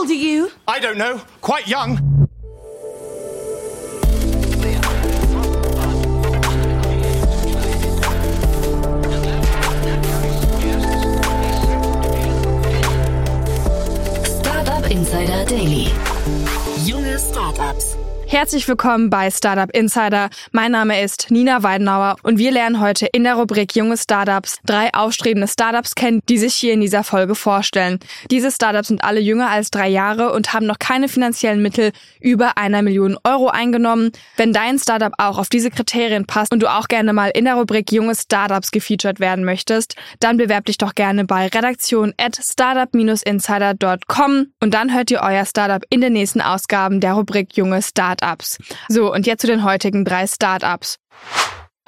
old are you? I don't know. Quite young. Startup Insider Daily. Junge Startups. Herzlich willkommen bei Startup Insider. Mein Name ist Nina Weidenauer und wir lernen heute in der Rubrik Junge Startups drei aufstrebende Startups kennen, die sich hier in dieser Folge vorstellen. Diese Startups sind alle jünger als drei Jahre und haben noch keine finanziellen Mittel über einer Million Euro eingenommen. Wenn dein Startup auch auf diese Kriterien passt und du auch gerne mal in der Rubrik Junge Startups gefeatured werden möchtest, dann bewerb dich doch gerne bei redaktion at startup-insider.com und dann hört ihr euer Startup in den nächsten Ausgaben der Rubrik Junge Startups. Startups. So, und jetzt zu den heutigen drei Startups.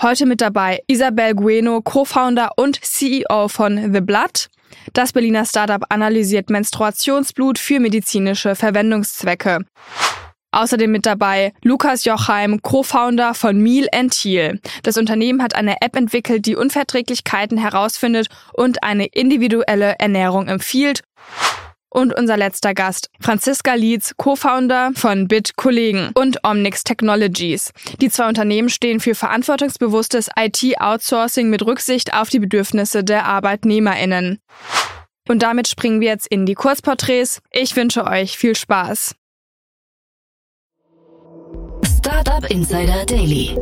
Heute mit dabei Isabel Gueno, Co-Founder und CEO von The Blood. Das Berliner Startup analysiert Menstruationsblut für medizinische Verwendungszwecke. Außerdem mit dabei Lukas Jochheim, Co-Founder von Meal Thiel. Das Unternehmen hat eine App entwickelt, die Unverträglichkeiten herausfindet und eine individuelle Ernährung empfiehlt. Und unser letzter Gast, Franziska Lietz, Co-Founder von Bit Kollegen und Omnix Technologies. Die zwei Unternehmen stehen für verantwortungsbewusstes IT-Outsourcing mit Rücksicht auf die Bedürfnisse der ArbeitnehmerInnen. Und damit springen wir jetzt in die Kurzporträts. Ich wünsche euch viel Spaß. Startup Insider Daily.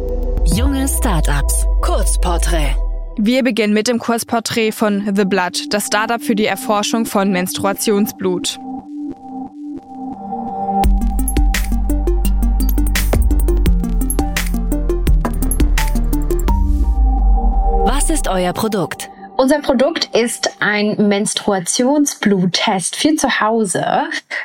Junge Startups. Kurzporträt. Wir beginnen mit dem Kurzporträt von The Blood, das Startup für die Erforschung von Menstruationsblut. Was ist euer Produkt? Unser Produkt ist ein Menstruationsbluttest für zu Hause.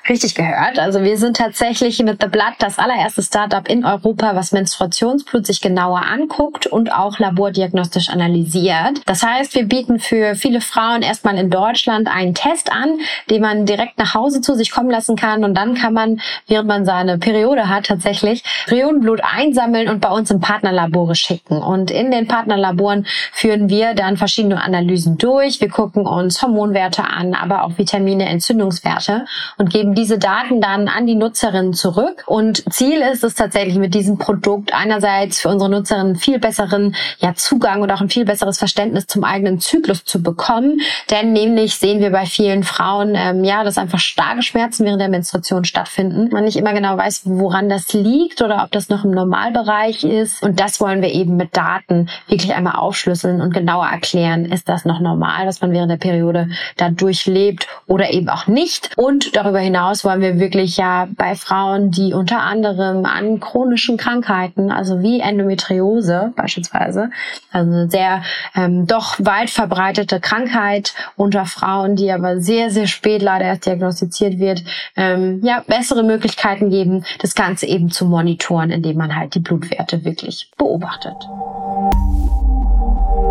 Richtig gehört. Also wir sind tatsächlich mit The Blood das allererste Startup in Europa, was Menstruationsblut sich genauer anguckt und auch labordiagnostisch analysiert. Das heißt, wir bieten für viele Frauen erstmal in Deutschland einen Test an, den man direkt nach Hause zu sich kommen lassen kann und dann kann man, während man seine Periode hat, tatsächlich Periodenblut einsammeln und bei uns in Partnerlabore schicken. Und in den Partnerlaboren führen wir dann verschiedene Analysen Analysen durch. Wir gucken uns Hormonwerte an, aber auch Vitamine, Entzündungswerte und geben diese Daten dann an die Nutzerinnen zurück. Und Ziel ist es tatsächlich mit diesem Produkt einerseits für unsere Nutzerinnen viel besseren ja, Zugang und auch ein viel besseres Verständnis zum eigenen Zyklus zu bekommen. Denn nämlich sehen wir bei vielen Frauen, ähm, ja, dass einfach starke Schmerzen während der Menstruation stattfinden. Man nicht immer genau weiß, woran das liegt oder ob das noch im Normalbereich ist. Und das wollen wir eben mit Daten wirklich einmal aufschlüsseln und genauer erklären. Ist das das noch normal, was man während der Periode da durchlebt oder eben auch nicht. Und darüber hinaus wollen wir wirklich ja bei Frauen, die unter anderem an chronischen Krankheiten, also wie Endometriose beispielsweise, also eine sehr ähm, doch weit verbreitete Krankheit unter Frauen, die aber sehr, sehr spät leider erst diagnostiziert wird, ähm, ja, bessere Möglichkeiten geben, das Ganze eben zu monitoren, indem man halt die Blutwerte wirklich beobachtet.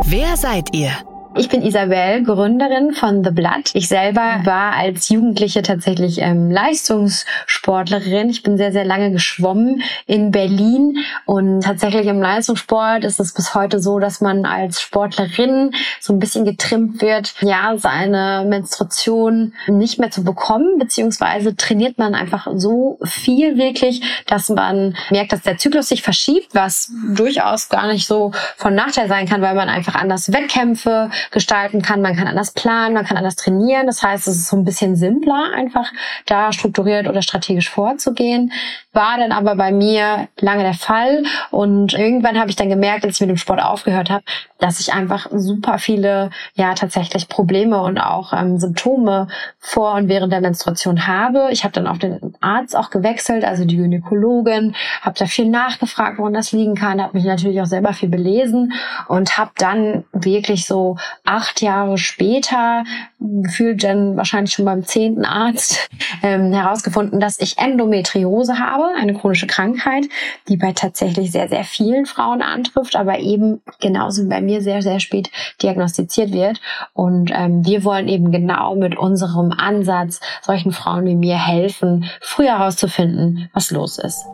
Wer seid ihr? Ich bin Isabel, Gründerin von The Blood. Ich selber war als Jugendliche tatsächlich ähm, Leistungssportlerin. Ich bin sehr, sehr lange geschwommen in Berlin und tatsächlich im Leistungssport ist es bis heute so, dass man als Sportlerin so ein bisschen getrimmt wird, ja, seine Menstruation nicht mehr zu bekommen, beziehungsweise trainiert man einfach so viel wirklich, dass man merkt, dass der Zyklus sich verschiebt, was durchaus gar nicht so von Nachteil sein kann, weil man einfach anders Wettkämpfe gestalten kann. Man kann anders planen, man kann anders trainieren. Das heißt, es ist so ein bisschen simpler, einfach da strukturiert oder strategisch vorzugehen. War dann aber bei mir lange der Fall. Und irgendwann habe ich dann gemerkt, als ich mit dem Sport aufgehört habe, dass ich einfach super viele, ja, tatsächlich Probleme und auch ähm, Symptome vor und während der Menstruation habe. Ich habe dann auf den Arzt auch gewechselt, also die Gynäkologin, habe da viel nachgefragt, woran das liegen kann, habe mich natürlich auch selber viel belesen und habe dann wirklich so acht Jahre später, gefühlt dann wahrscheinlich schon beim zehnten Arzt, ähm, herausgefunden, dass ich Endometriose habe, eine chronische Krankheit, die bei tatsächlich sehr, sehr vielen Frauen antrifft, aber eben genauso bei mir sehr, sehr spät diagnostiziert wird. Und ähm, wir wollen eben genau mit unserem Ansatz solchen Frauen wie mir helfen, früh herauszufinden, was los ist.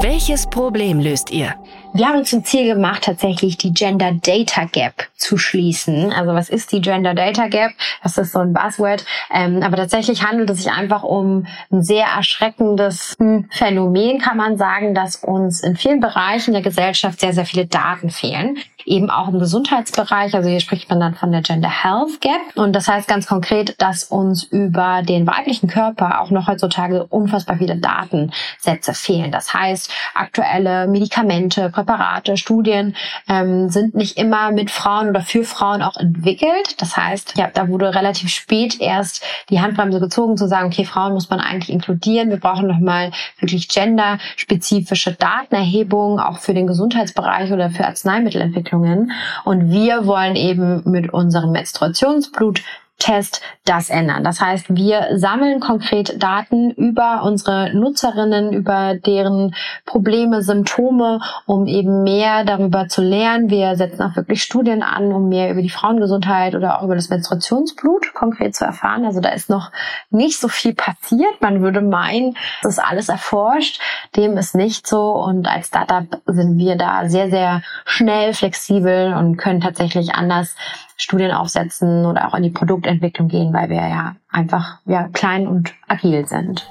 Welches Problem löst ihr? Wir haben uns zum Ziel gemacht, tatsächlich die Gender Data Gap zu schließen. Also was ist die Gender Data Gap? Das ist so ein Buzzword. Ähm, aber tatsächlich handelt es sich einfach um ein sehr erschreckendes Phänomen, kann man sagen, dass uns in vielen Bereichen der Gesellschaft sehr, sehr viele Daten fehlen eben auch im Gesundheitsbereich. Also hier spricht man dann von der Gender Health Gap. Und das heißt ganz konkret, dass uns über den weiblichen Körper auch noch heutzutage unfassbar viele Datensätze fehlen. Das heißt, aktuelle Medikamente, Präparate, Studien ähm, sind nicht immer mit Frauen oder für Frauen auch entwickelt. Das heißt, ja, da wurde relativ spät erst die Handbremse gezogen, zu sagen, okay, Frauen muss man eigentlich inkludieren. Wir brauchen nochmal wirklich genderspezifische Datenerhebungen, auch für den Gesundheitsbereich oder für Arzneimittelentwicklung Entwicklungen. Und wir wollen eben mit unserem Menstruationsblut Test das ändern. Das heißt, wir sammeln konkret Daten über unsere Nutzerinnen, über deren Probleme, Symptome, um eben mehr darüber zu lernen. Wir setzen auch wirklich Studien an, um mehr über die Frauengesundheit oder auch über das Menstruationsblut konkret zu erfahren. Also da ist noch nicht so viel passiert. Man würde meinen, das ist alles erforscht. Dem ist nicht so. Und als Startup sind wir da sehr, sehr schnell, flexibel und können tatsächlich anders Studien aufsetzen oder auch in die Produktentwicklung gehen, weil wir ja einfach ja, klein und agil sind.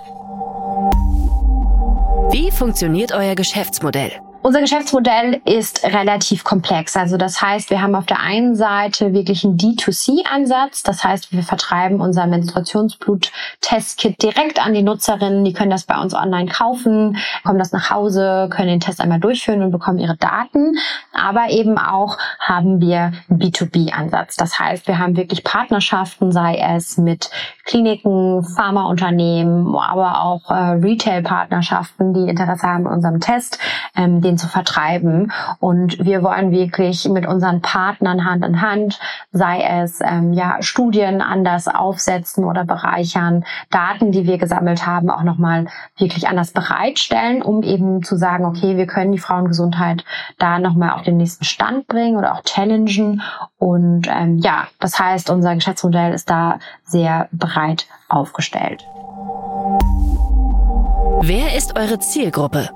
Wie funktioniert euer Geschäftsmodell? Unser Geschäftsmodell ist relativ komplex. Also das heißt, wir haben auf der einen Seite wirklich einen D2C-Ansatz. Das heißt, wir vertreiben unser Menstruationsblut-Testkit direkt an die Nutzerinnen. Die können das bei uns online kaufen, kommen das nach Hause, können den Test einmal durchführen und bekommen ihre Daten. Aber eben auch haben wir einen B2B-Ansatz. Das heißt, wir haben wirklich Partnerschaften, sei es mit Kliniken, Pharmaunternehmen, aber auch äh, Retail-Partnerschaften, die Interesse haben an unserem Test, ähm, den zu vertreiben. Und wir wollen wirklich mit unseren Partnern Hand in Hand, sei es ähm, ja Studien anders aufsetzen oder bereichern, Daten, die wir gesammelt haben, auch nochmal wirklich anders bereitstellen, um eben zu sagen, okay, wir können die Frauengesundheit da nochmal auf den nächsten Stand bringen oder auch challengen. Und ähm, ja, das heißt, unser Geschäftsmodell ist da sehr breit aufgestellt. Wer ist eure Zielgruppe?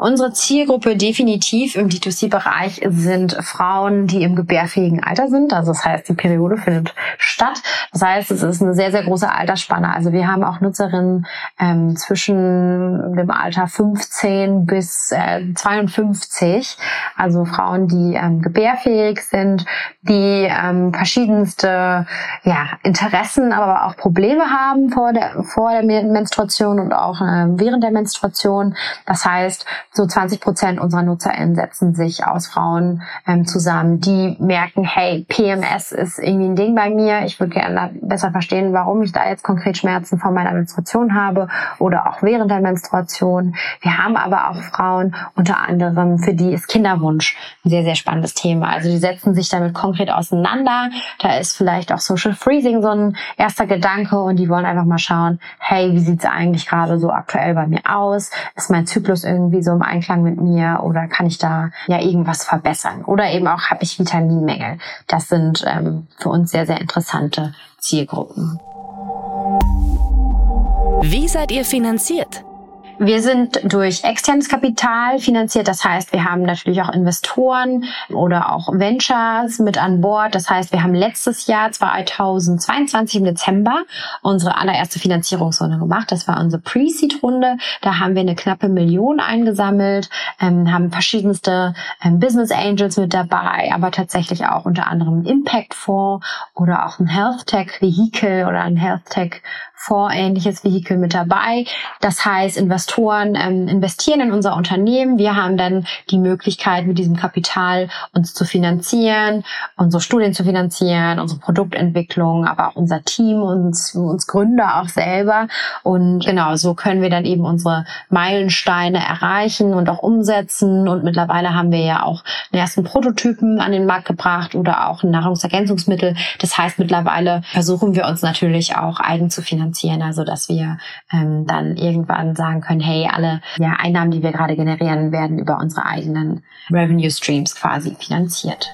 Unsere Zielgruppe definitiv im D2C-Bereich sind Frauen, die im gebärfähigen Alter sind. Also das heißt, die Periode findet statt. Das heißt, es ist eine sehr, sehr große Altersspanne. Also wir haben auch Nutzerinnen ähm, zwischen dem Alter 15 bis äh, 52. Also Frauen, die ähm, gebärfähig sind, die ähm, verschiedenste ja, Interessen, aber auch Probleme haben vor der, vor der Menstruation und auch äh, während der Menstruation. Das heißt, so 20 Prozent unserer NutzerInnen setzen sich aus Frauen ähm, zusammen, die merken, hey, PMS ist irgendwie ein Ding bei mir. Ich würde gerne besser verstehen, warum ich da jetzt konkret Schmerzen vor meiner Menstruation habe oder auch während der Menstruation. Wir haben aber auch Frauen, unter anderem, für die ist Kinderwunsch ein sehr, sehr spannendes Thema. Also die setzen sich damit konkret auseinander. Da ist vielleicht auch Social Freezing so ein erster Gedanke und die wollen einfach mal schauen, hey, wie sieht's eigentlich gerade so aktuell bei mir aus? Ist mein Zyklus irgendwie so im Einklang mit mir oder kann ich da ja irgendwas verbessern? Oder eben auch habe ich Vitaminmängel. Das sind ähm, für uns sehr, sehr interessante Zielgruppen. Wie seid ihr finanziert? Wir sind durch externes Kapital finanziert. Das heißt, wir haben natürlich auch Investoren oder auch Ventures mit an Bord. Das heißt, wir haben letztes Jahr 2022 im Dezember unsere allererste Finanzierungsrunde gemacht. Das war unsere Pre-Seed-Runde. Da haben wir eine knappe Million eingesammelt, ähm, haben verschiedenste ähm, Business Angels mit dabei, aber tatsächlich auch unter anderem Impact Fonds oder auch ein Health Tech Vehicle oder ein Health Tech Fondsähnliches Vehikel mit dabei. Das heißt, Investoren ähm, investieren in unser Unternehmen. Wir haben dann die Möglichkeit, mit diesem Kapital uns zu finanzieren, unsere Studien zu finanzieren, unsere Produktentwicklung, aber auch unser Team, uns, uns Gründer auch selber. Und genau, so können wir dann eben unsere Meilensteine erreichen und auch umsetzen. Und mittlerweile haben wir ja auch den ersten Prototypen an den Markt gebracht oder auch Nahrungsergänzungsmittel. Das heißt, mittlerweile versuchen wir uns natürlich auch eigen zu finanzieren finanzieren, also dass wir ähm, dann irgendwann sagen können, hey, alle ja, Einnahmen, die wir gerade generieren, werden über unsere eigenen Revenue Streams quasi finanziert.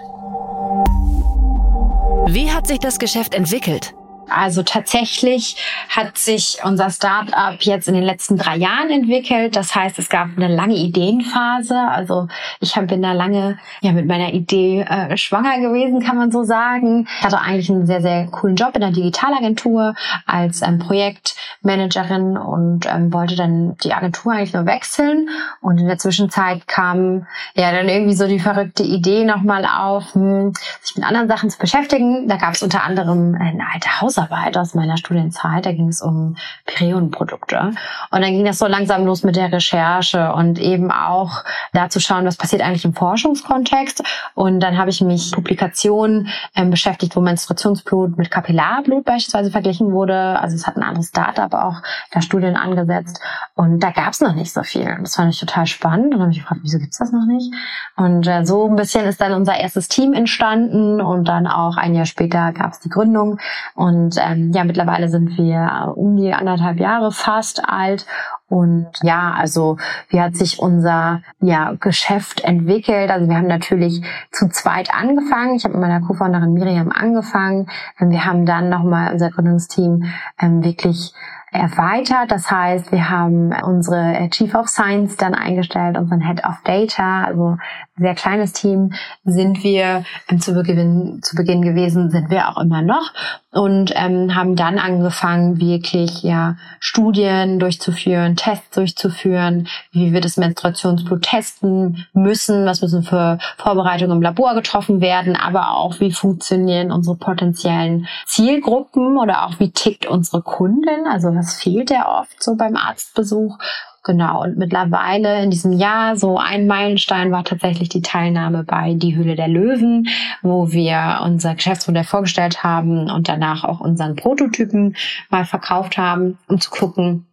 Wie hat sich das Geschäft entwickelt? Also tatsächlich hat sich unser Startup jetzt in den letzten drei Jahren entwickelt. Das heißt, es gab eine lange Ideenphase. Also ich bin da lange ja mit meiner Idee äh, schwanger gewesen, kann man so sagen. Ich hatte eigentlich einen sehr, sehr coolen Job in der Digitalagentur als ähm, Projektmanagerin und ähm, wollte dann die Agentur eigentlich nur wechseln. Und in der Zwischenzeit kam ja dann irgendwie so die verrückte Idee nochmal auf, hm, sich mit anderen Sachen zu beschäftigen. Da gab es unter anderem eine alte Hausarbeit aus meiner Studienzeit. Da ging es um Periodenprodukte. Und dann ging das so langsam los mit der Recherche und eben auch da zu schauen, was passiert eigentlich im Forschungskontext. Und dann habe ich mich Publikationen ähm, beschäftigt, wo Menstruationsblut mit Kapillarblut beispielsweise verglichen wurde. Also es hat ein anderes Startup auch da Studien angesetzt. Und da gab es noch nicht so viel. Das fand ich total spannend. Und dann habe ich gefragt, wieso gibt's das noch nicht? Und äh, so ein bisschen ist dann unser erstes Team entstanden und dann auch ein Jahr später gab es die Gründung. Und ähm, ja, mittlerweile sind wir um die anderthalb Jahre fast alt und ja, also wie hat sich unser ja, Geschäft entwickelt? Also wir haben natürlich zu zweit angefangen. Ich habe mit meiner Co-Founderin Miriam angefangen. Wir haben dann nochmal unser Gründungsteam ähm, wirklich erweitert. Das heißt, wir haben unsere Chief of Science dann eingestellt, unseren Head of Data, also sehr kleines Team sind wir. Ähm, zu, Beginn, zu Beginn gewesen, sind wir auch immer noch und ähm, haben dann angefangen, wirklich ja Studien durchzuführen, Tests durchzuführen, wie wir das Menstruationsblut testen müssen, was müssen für Vorbereitungen im Labor getroffen werden, aber auch wie funktionieren unsere potenziellen Zielgruppen oder auch wie tickt unsere Kundin, also was fehlt ja oft so beim Arztbesuch Genau, und mittlerweile in diesem Jahr, so ein Meilenstein war tatsächlich die Teilnahme bei Die Höhle der Löwen, wo wir unser Geschäftsmodell vorgestellt haben und danach auch unseren Prototypen mal verkauft haben, um zu gucken,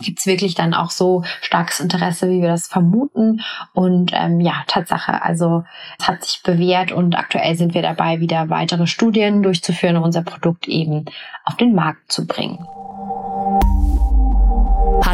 gibt es wirklich dann auch so starkes Interesse, wie wir das vermuten. Und ähm, ja, Tatsache, also es hat sich bewährt und aktuell sind wir dabei, wieder weitere Studien durchzuführen, um unser Produkt eben auf den Markt zu bringen.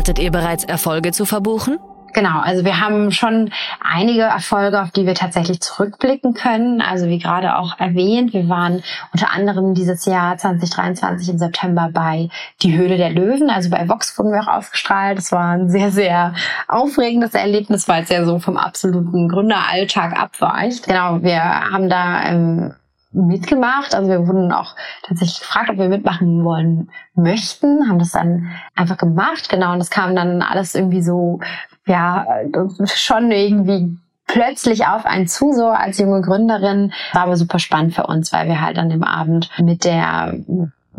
Hattet ihr bereits Erfolge zu verbuchen? Genau, also wir haben schon einige Erfolge, auf die wir tatsächlich zurückblicken können. Also wie gerade auch erwähnt, wir waren unter anderem dieses Jahr 2023 im September bei Die Höhle der Löwen. Also bei Vox wurden wir auch ausgestrahlt. Das war ein sehr, sehr aufregendes Erlebnis, weil es ja so vom absoluten Gründeralltag abweicht. Genau, wir haben da ähm, mitgemacht. Also wir wurden auch tatsächlich gefragt, ob wir mitmachen wollen möchten, haben das dann einfach gemacht, genau. Und das kam dann alles irgendwie so, ja, schon irgendwie plötzlich auf einen zu, so als junge Gründerin. War aber super spannend für uns, weil wir halt an dem Abend mit der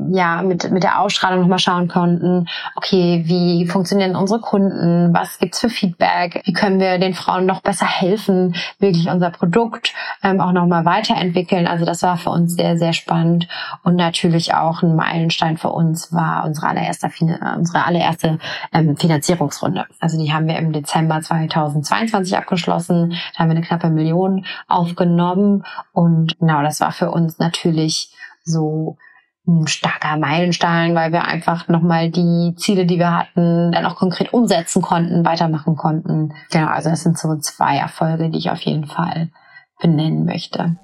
ja, mit, mit der Ausstrahlung nochmal schauen konnten, okay, wie funktionieren unsere Kunden, was gibt's für Feedback, wie können wir den Frauen noch besser helfen, wirklich unser Produkt ähm, auch nochmal weiterentwickeln. Also das war für uns sehr, sehr spannend und natürlich auch ein Meilenstein für uns war unsere allererste, unsere allererste ähm, Finanzierungsrunde. Also die haben wir im Dezember 2022 abgeschlossen, da haben wir eine knappe Million aufgenommen und genau, das war für uns natürlich so ein starker Meilenstein, weil wir einfach nochmal die Ziele, die wir hatten, dann auch konkret umsetzen konnten, weitermachen konnten. Genau, also das sind so zwei Erfolge, die ich auf jeden Fall benennen möchte.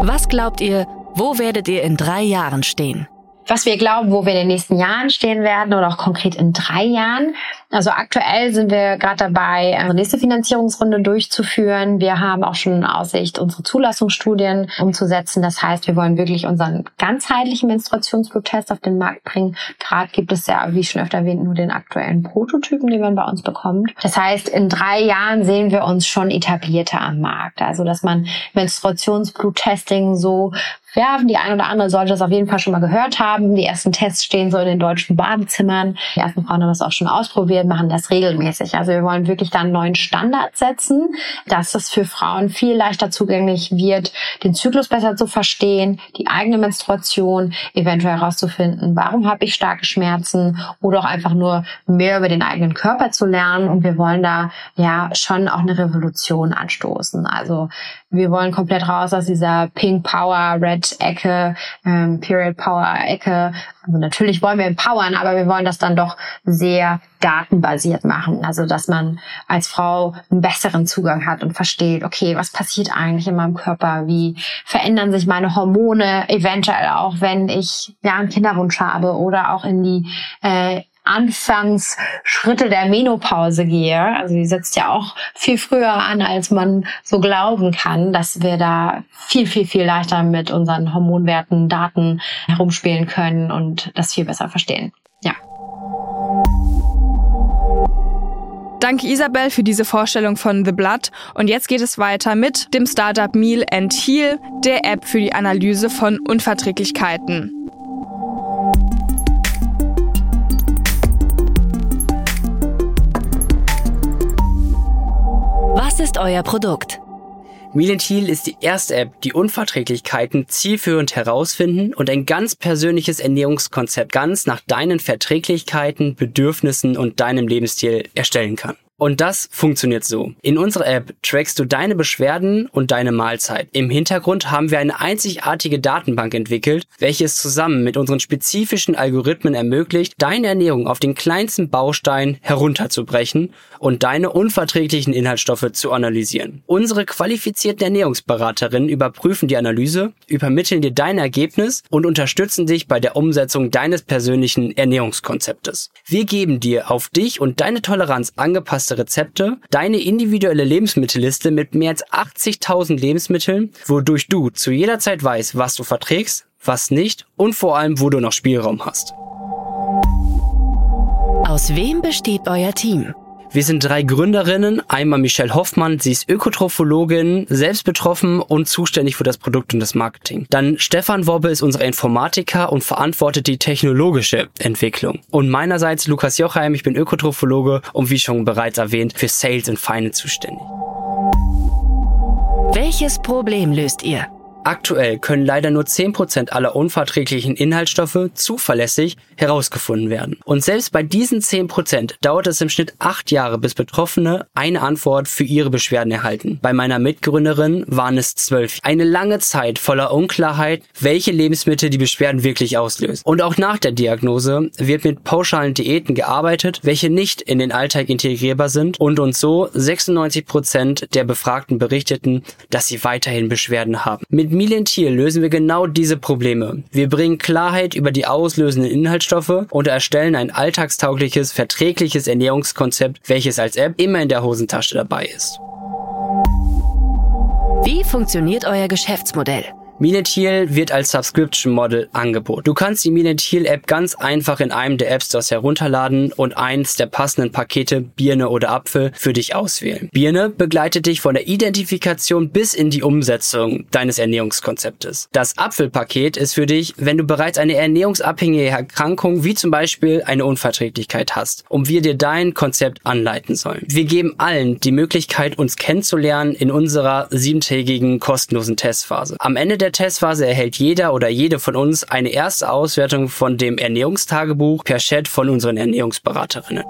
Was glaubt ihr, wo werdet ihr in drei Jahren stehen? was wir glauben, wo wir in den nächsten Jahren stehen werden oder auch konkret in drei Jahren. Also aktuell sind wir gerade dabei, unsere nächste Finanzierungsrunde durchzuführen. Wir haben auch schon in Aussicht, unsere Zulassungsstudien umzusetzen. Das heißt, wir wollen wirklich unseren ganzheitlichen Menstruationsbluttest auf den Markt bringen. Gerade gibt es ja, wie schon öfter erwähnt, nur den aktuellen Prototypen, den man bei uns bekommt. Das heißt, in drei Jahren sehen wir uns schon etablierter am Markt. Also, dass man Menstruationsbluttesting so ja, die ein oder andere sollte das auf jeden Fall schon mal gehört haben. Die ersten Tests stehen so in den deutschen Badezimmern. Die ersten Frauen haben das auch schon ausprobiert, machen das regelmäßig. Also wir wollen wirklich da einen neuen Standard setzen, dass es für Frauen viel leichter zugänglich wird, den Zyklus besser zu verstehen, die eigene Menstruation eventuell herauszufinden, warum habe ich starke Schmerzen oder auch einfach nur mehr über den eigenen Körper zu lernen. Und wir wollen da ja schon auch eine Revolution anstoßen. Also wir wollen komplett raus aus dieser Pink Power, Red Ecke, ähm, Period Power Ecke. Also natürlich wollen wir empowern, aber wir wollen das dann doch sehr datenbasiert machen. Also dass man als Frau einen besseren Zugang hat und versteht, okay, was passiert eigentlich in meinem Körper? Wie verändern sich meine Hormone eventuell auch, wenn ich ja einen Kinderwunsch habe oder auch in die äh, Anfangsschritte der Menopause gehe. Also die setzt ja auch viel früher an, als man so glauben kann, dass wir da viel, viel, viel leichter mit unseren Hormonwerten, Daten herumspielen können und das viel besser verstehen. Ja. Danke Isabel für diese Vorstellung von The Blood. Und jetzt geht es weiter mit dem Startup Meal and Heal, der App für die Analyse von Unverträglichkeiten. Was ist euer Produkt? Milentil ist die erste App, die Unverträglichkeiten zielführend herausfinden und ein ganz persönliches Ernährungskonzept ganz nach deinen Verträglichkeiten, Bedürfnissen und deinem Lebensstil erstellen kann. Und das funktioniert so. In unserer App trackst du deine Beschwerden und deine Mahlzeit. Im Hintergrund haben wir eine einzigartige Datenbank entwickelt, welche es zusammen mit unseren spezifischen Algorithmen ermöglicht, deine Ernährung auf den kleinsten Baustein herunterzubrechen und deine unverträglichen Inhaltsstoffe zu analysieren. Unsere qualifizierten Ernährungsberaterinnen überprüfen die Analyse, übermitteln dir dein Ergebnis und unterstützen dich bei der Umsetzung deines persönlichen Ernährungskonzeptes. Wir geben dir auf dich und deine Toleranz angepasste angepasste Rezepte, deine individuelle Lebensmittelliste mit mehr als 80.000 Lebensmitteln, wodurch du zu jeder Zeit weißt, was du verträgst, was nicht und vor allem, wo du noch Spielraum hast. Aus wem besteht euer Team? Wir sind drei Gründerinnen. Einmal Michelle Hoffmann, sie ist Ökotrophologin, selbst betroffen und zuständig für das Produkt und das Marketing. Dann Stefan Wobbe ist unser Informatiker und verantwortet die technologische Entwicklung. Und meinerseits Lukas Jochheim, ich bin Ökotrophologe und wie schon bereits erwähnt, für Sales und Finance zuständig. Welches Problem löst ihr? Aktuell können leider nur 10% aller unverträglichen Inhaltsstoffe zuverlässig herausgefunden werden. Und selbst bei diesen 10% dauert es im Schnitt acht Jahre, bis Betroffene eine Antwort für ihre Beschwerden erhalten. Bei meiner Mitgründerin waren es zwölf. Eine lange Zeit voller Unklarheit, welche Lebensmittel die Beschwerden wirklich auslösen. Und auch nach der Diagnose wird mit pauschalen Diäten gearbeitet, welche nicht in den Alltag integrierbar sind und uns so 96% der Befragten berichteten, dass sie weiterhin Beschwerden haben. Mit Milentil lösen wir genau diese Probleme. Wir bringen Klarheit über die auslösenden Inhaltsstoffe und erstellen ein alltagstaugliches, verträgliches Ernährungskonzept, welches als App immer in der Hosentasche dabei ist. Wie funktioniert euer Geschäftsmodell? Minetil wird als Subscription Model angeboten. Du kannst die Minetil App ganz einfach in einem der App Stores herunterladen und eins der passenden Pakete Birne oder Apfel für dich auswählen. Birne begleitet dich von der Identifikation bis in die Umsetzung deines Ernährungskonzeptes. Das Apfelpaket ist für dich, wenn du bereits eine ernährungsabhängige Erkrankung wie zum Beispiel eine Unverträglichkeit hast, um wir dir dein Konzept anleiten sollen. Wir geben allen die Möglichkeit, uns kennenzulernen in unserer siebentägigen kostenlosen Testphase. Am Ende der der Testphase erhält jeder oder jede von uns eine erste Auswertung von dem Ernährungstagebuch per Chat von unseren Ernährungsberaterinnen.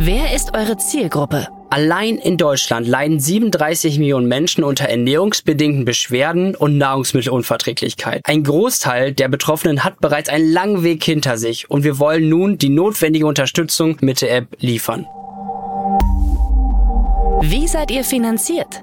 Wer ist eure Zielgruppe? Allein in Deutschland leiden 37 Millionen Menschen unter ernährungsbedingten Beschwerden und Nahrungsmittelunverträglichkeit. Ein Großteil der Betroffenen hat bereits einen langen Weg hinter sich und wir wollen nun die notwendige Unterstützung mit der App liefern. Wie seid ihr finanziert?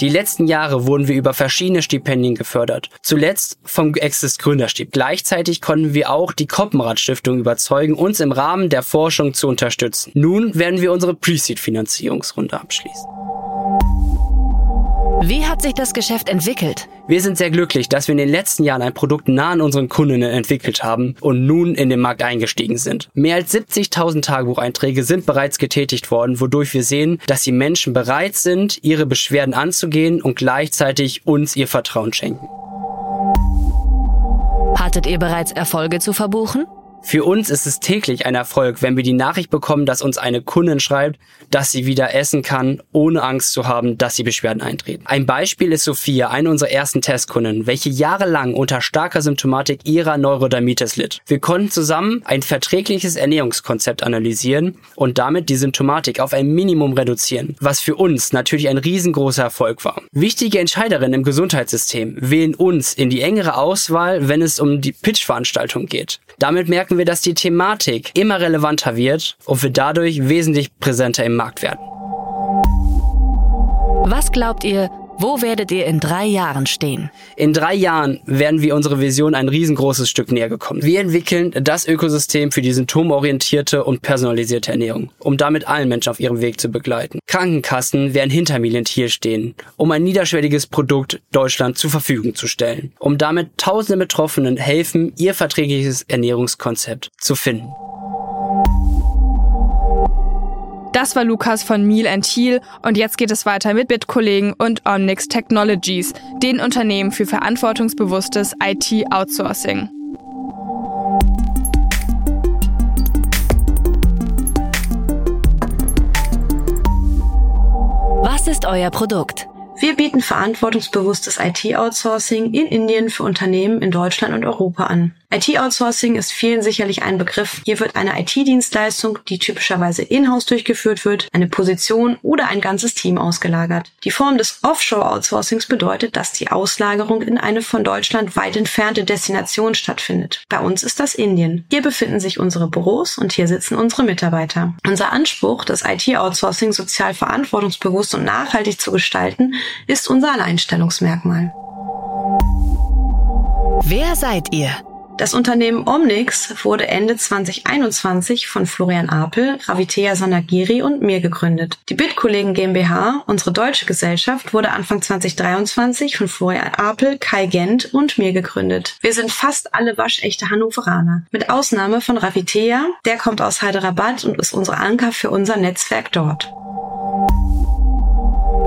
Die letzten Jahre wurden wir über verschiedene Stipendien gefördert. Zuletzt vom Exist Gründerstieb. Gleichzeitig konnten wir auch die Koppenrad Stiftung überzeugen, uns im Rahmen der Forschung zu unterstützen. Nun werden wir unsere Pre-Seed-Finanzierungsrunde abschließen. Wie hat sich das Geschäft entwickelt? Wir sind sehr glücklich, dass wir in den letzten Jahren ein Produkt nah an unseren Kundinnen entwickelt haben und nun in den Markt eingestiegen sind. Mehr als 70.000 Tagebucheinträge sind bereits getätigt worden, wodurch wir sehen, dass die Menschen bereit sind, ihre Beschwerden anzugehen und gleichzeitig uns ihr Vertrauen schenken. Hattet ihr bereits Erfolge zu verbuchen? Für uns ist es täglich ein Erfolg, wenn wir die Nachricht bekommen, dass uns eine Kundin schreibt, dass sie wieder essen kann, ohne Angst zu haben, dass sie Beschwerden eintreten. Ein Beispiel ist Sophia, eine unserer ersten Testkunden, welche jahrelang unter starker Symptomatik ihrer Neurodermitis litt. Wir konnten zusammen ein verträgliches Ernährungskonzept analysieren und damit die Symptomatik auf ein Minimum reduzieren, was für uns natürlich ein riesengroßer Erfolg war. Wichtige Entscheiderinnen im Gesundheitssystem wählen uns in die engere Auswahl, wenn es um die Pitch-Veranstaltung geht. Damit merken wir, dass die Thematik immer relevanter wird und wir dadurch wesentlich präsenter im Markt werden. Was glaubt ihr, wo werdet ihr in drei Jahren stehen? In drei Jahren werden wir unserer Vision ein riesengroßes Stück näher gekommen. Wir entwickeln das Ökosystem für die symptomorientierte und personalisierte Ernährung, um damit allen Menschen auf ihrem Weg zu begleiten. Krankenkassen werden hinter Milentier stehen, um ein niederschwelliges Produkt Deutschland zur Verfügung zu stellen, um damit tausende Betroffenen helfen, ihr verträgliches Ernährungskonzept zu finden. Das war Lukas von Meal and Heal und jetzt geht es weiter mit Bitkollegen und Omnix Technologies, den Unternehmen für verantwortungsbewusstes IT-Outsourcing. Was ist euer Produkt? Wir bieten verantwortungsbewusstes IT-Outsourcing in Indien für Unternehmen in Deutschland und Europa an. IT-Outsourcing ist vielen sicherlich ein Begriff. Hier wird eine IT-Dienstleistung, die typischerweise in-house durchgeführt wird, eine Position oder ein ganzes Team ausgelagert. Die Form des Offshore-Outsourcings bedeutet, dass die Auslagerung in eine von Deutschland weit entfernte Destination stattfindet. Bei uns ist das Indien. Hier befinden sich unsere Büros und hier sitzen unsere Mitarbeiter. Unser Anspruch, das IT-Outsourcing sozial verantwortungsbewusst und nachhaltig zu gestalten, ist unser Alleinstellungsmerkmal. Wer seid ihr? Das Unternehmen Omnix wurde Ende 2021 von Florian Apel, Ravitea Sanagiri und mir gegründet. Die Bitkollegen GmbH, unsere deutsche Gesellschaft, wurde Anfang 2023 von Florian Apel, Kai Gent und mir gegründet. Wir sind fast alle waschechte Hannoveraner, mit Ausnahme von Ravitea, der kommt aus Hyderabad und ist unser Anker für unser Netzwerk dort.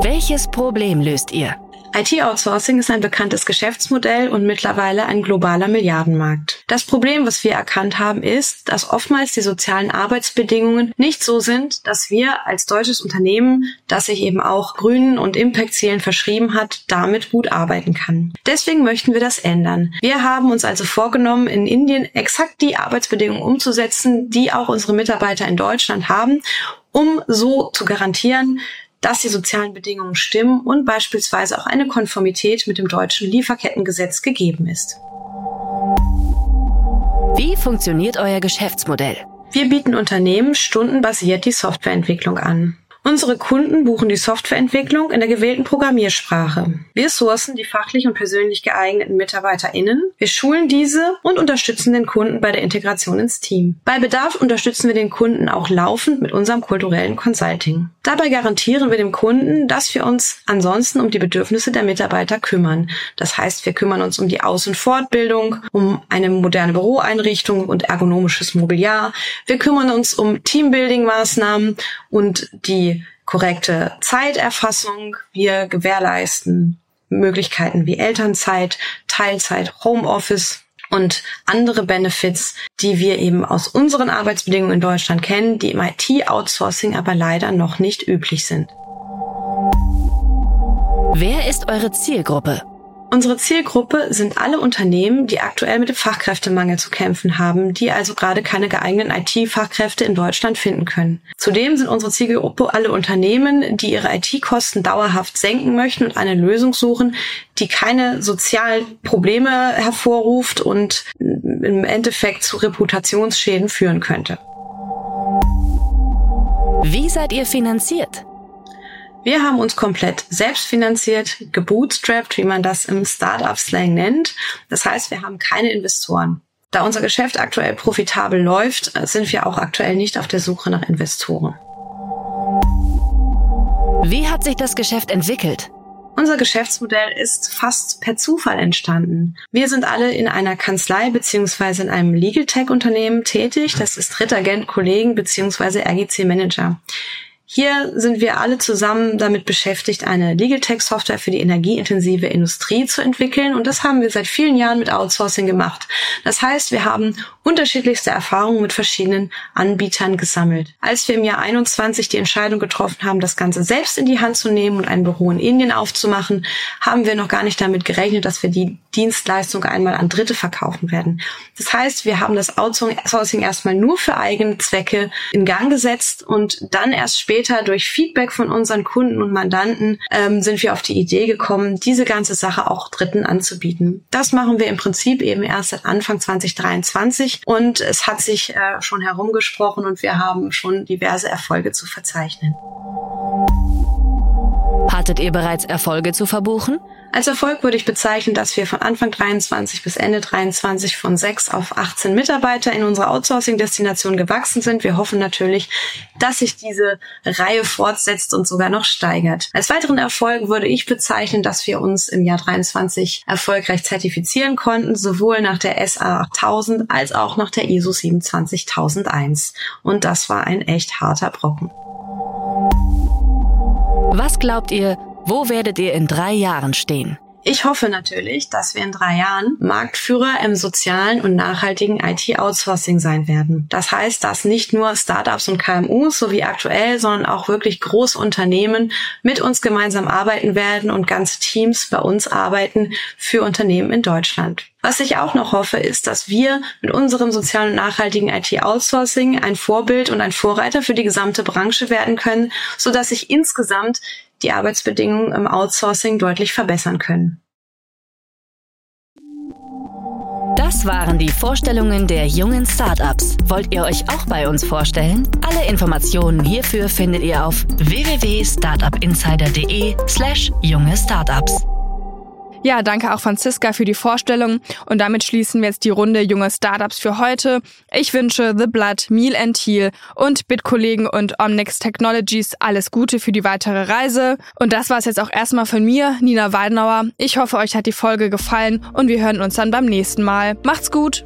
Welches Problem löst ihr? IT-Outsourcing ist ein bekanntes Geschäftsmodell und mittlerweile ein globaler Milliardenmarkt. Das Problem, was wir erkannt haben, ist, dass oftmals die sozialen Arbeitsbedingungen nicht so sind, dass wir als deutsches Unternehmen, das sich eben auch Grünen und Impact-Zielen verschrieben hat, damit gut arbeiten kann. Deswegen möchten wir das ändern. Wir haben uns also vorgenommen, in Indien exakt die Arbeitsbedingungen umzusetzen, die auch unsere Mitarbeiter in Deutschland haben, um so zu garantieren, dass die sozialen Bedingungen stimmen und beispielsweise auch eine Konformität mit dem deutschen Lieferkettengesetz gegeben ist. Wie funktioniert euer Geschäftsmodell? Wir bieten Unternehmen stundenbasiert die Softwareentwicklung an. Unsere Kunden buchen die Softwareentwicklung in der gewählten Programmiersprache. Wir sourcen die fachlich und persönlich geeigneten MitarbeiterInnen, wir schulen diese und unterstützen den Kunden bei der Integration ins Team. Bei Bedarf unterstützen wir den Kunden auch laufend mit unserem kulturellen Consulting. Dabei garantieren wir dem Kunden, dass wir uns ansonsten um die Bedürfnisse der Mitarbeiter kümmern. Das heißt, wir kümmern uns um die Aus- und Fortbildung, um eine moderne Büroeinrichtung und ergonomisches Mobiliar. Wir kümmern uns um Teambuilding-Maßnahmen und die korrekte Zeiterfassung. Wir gewährleisten Möglichkeiten wie Elternzeit, Teilzeit, Homeoffice und andere Benefits, die wir eben aus unseren Arbeitsbedingungen in Deutschland kennen, die im IT-Outsourcing aber leider noch nicht üblich sind. Wer ist eure Zielgruppe? Unsere Zielgruppe sind alle Unternehmen, die aktuell mit dem Fachkräftemangel zu kämpfen haben, die also gerade keine geeigneten IT-Fachkräfte in Deutschland finden können. Zudem sind unsere Zielgruppe alle Unternehmen, die ihre IT-Kosten dauerhaft senken möchten und eine Lösung suchen, die keine sozialen Probleme hervorruft und im Endeffekt zu Reputationsschäden führen könnte. Wie seid ihr finanziert? Wir haben uns komplett selbst finanziert, gebootstrapped, wie man das im Startup-Slang nennt. Das heißt, wir haben keine Investoren. Da unser Geschäft aktuell profitabel läuft, sind wir auch aktuell nicht auf der Suche nach Investoren. Wie hat sich das Geschäft entwickelt? Unser Geschäftsmodell ist fast per Zufall entstanden. Wir sind alle in einer Kanzlei beziehungsweise in einem Legal Tech Unternehmen tätig. Das ist Ritter Gent Kollegen beziehungsweise RGC Manager. Hier sind wir alle zusammen damit beschäftigt, eine Legal Tech Software für die energieintensive Industrie zu entwickeln. Und das haben wir seit vielen Jahren mit Outsourcing gemacht. Das heißt, wir haben unterschiedlichste Erfahrungen mit verschiedenen Anbietern gesammelt. Als wir im Jahr 21 die Entscheidung getroffen haben, das Ganze selbst in die Hand zu nehmen und ein Büro in Indien aufzumachen, haben wir noch gar nicht damit gerechnet, dass wir die Dienstleistung einmal an Dritte verkaufen werden. Das heißt, wir haben das Outsourcing erstmal nur für eigene Zwecke in Gang gesetzt und dann erst später durch Feedback von unseren Kunden und Mandanten ähm, sind wir auf die Idee gekommen, diese ganze Sache auch Dritten anzubieten. Das machen wir im Prinzip eben erst seit Anfang 2023 und es hat sich äh, schon herumgesprochen und wir haben schon diverse Erfolge zu verzeichnen. Hattet ihr bereits Erfolge zu verbuchen? Als Erfolg würde ich bezeichnen, dass wir von Anfang 23 bis Ende 23 von 6 auf 18 Mitarbeiter in unserer Outsourcing-Destination gewachsen sind. Wir hoffen natürlich, dass sich diese Reihe fortsetzt und sogar noch steigert. Als weiteren Erfolg würde ich bezeichnen, dass wir uns im Jahr 23 erfolgreich zertifizieren konnten, sowohl nach der SA 8000 als auch nach der ISO 27001. Und das war ein echt harter Brocken. Was glaubt ihr, wo werdet ihr in drei Jahren stehen? Ich hoffe natürlich, dass wir in drei Jahren Marktführer im sozialen und nachhaltigen IT-Outsourcing sein werden. Das heißt, dass nicht nur Startups und KMUs so wie aktuell, sondern auch wirklich große Unternehmen mit uns gemeinsam arbeiten werden und ganze Teams bei uns arbeiten für Unternehmen in Deutschland. Was ich auch noch hoffe, ist, dass wir mit unserem sozialen und nachhaltigen IT-Outsourcing ein Vorbild und ein Vorreiter für die gesamte Branche werden können, so dass sich insgesamt die Arbeitsbedingungen im Outsourcing deutlich verbessern können. Das waren die Vorstellungen der jungen Startups. Wollt ihr euch auch bei uns vorstellen? Alle Informationen hierfür findet ihr auf www.startupinsider.de/slash junge Startups. Ja, danke auch Franziska für die Vorstellung. Und damit schließen wir jetzt die Runde junge Startups für heute. Ich wünsche The Blood, Meal and Heal und Bitkollegen und Omnix Technologies alles Gute für die weitere Reise. Und das war es jetzt auch erstmal von mir, Nina Weidenauer. Ich hoffe, euch hat die Folge gefallen und wir hören uns dann beim nächsten Mal. Macht's gut!